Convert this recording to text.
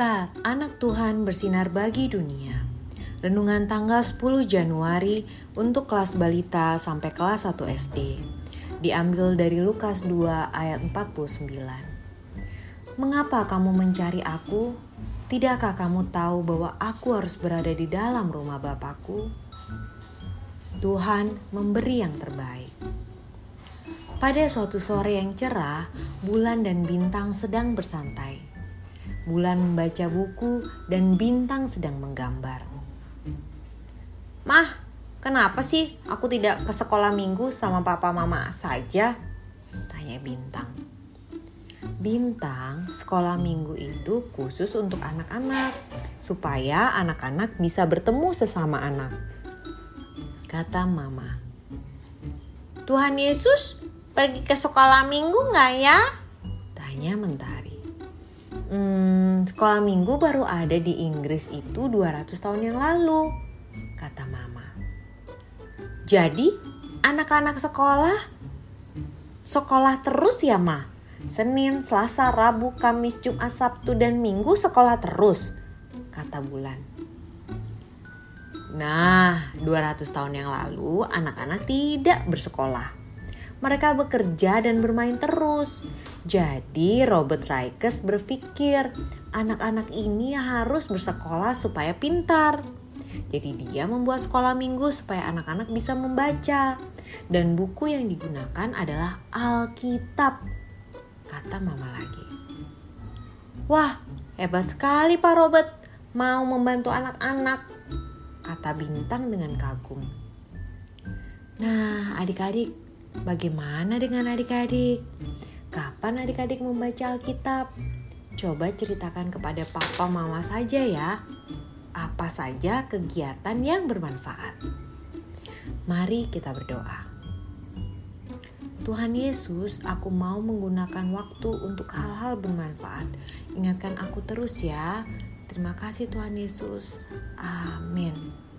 Anak Tuhan bersinar bagi dunia. Renungan tanggal 10 Januari untuk kelas balita sampai kelas 1 SD. Diambil dari Lukas 2 ayat 49. Mengapa kamu mencari aku? Tidakkah kamu tahu bahwa aku harus berada di dalam rumah Bapakku? Tuhan memberi yang terbaik. Pada suatu sore yang cerah, bulan dan bintang sedang bersantai bulan membaca buku, dan bintang sedang menggambar. Mah, kenapa sih aku tidak ke sekolah minggu sama papa mama saja? Tanya bintang. Bintang, sekolah minggu itu khusus untuk anak-anak, supaya anak-anak bisa bertemu sesama anak. Kata mama. Tuhan Yesus pergi ke sekolah minggu nggak ya? Tanya mentari. Hmm, sekolah minggu baru ada di Inggris itu 200 tahun yang lalu, kata mama. Jadi, anak-anak sekolah sekolah terus ya, Ma? Senin, Selasa, Rabu, Kamis, Jumat, Sabtu, dan Minggu sekolah terus, kata Bulan. Nah, 200 tahun yang lalu anak-anak tidak bersekolah mereka bekerja dan bermain terus. Jadi Robert Rikes berpikir anak-anak ini harus bersekolah supaya pintar. Jadi dia membuat sekolah minggu supaya anak-anak bisa membaca. Dan buku yang digunakan adalah Alkitab. Kata mama lagi. Wah, hebat sekali Pak Robert. Mau membantu anak-anak. Kata Bintang dengan kagum. Nah, adik-adik, Bagaimana dengan adik-adik? Kapan adik-adik membaca Alkitab? Coba ceritakan kepada papa mama saja ya. Apa saja kegiatan yang bermanfaat? Mari kita berdoa. Tuhan Yesus, aku mau menggunakan waktu untuk hal-hal bermanfaat. Ingatkan aku terus ya. Terima kasih Tuhan Yesus. Amin.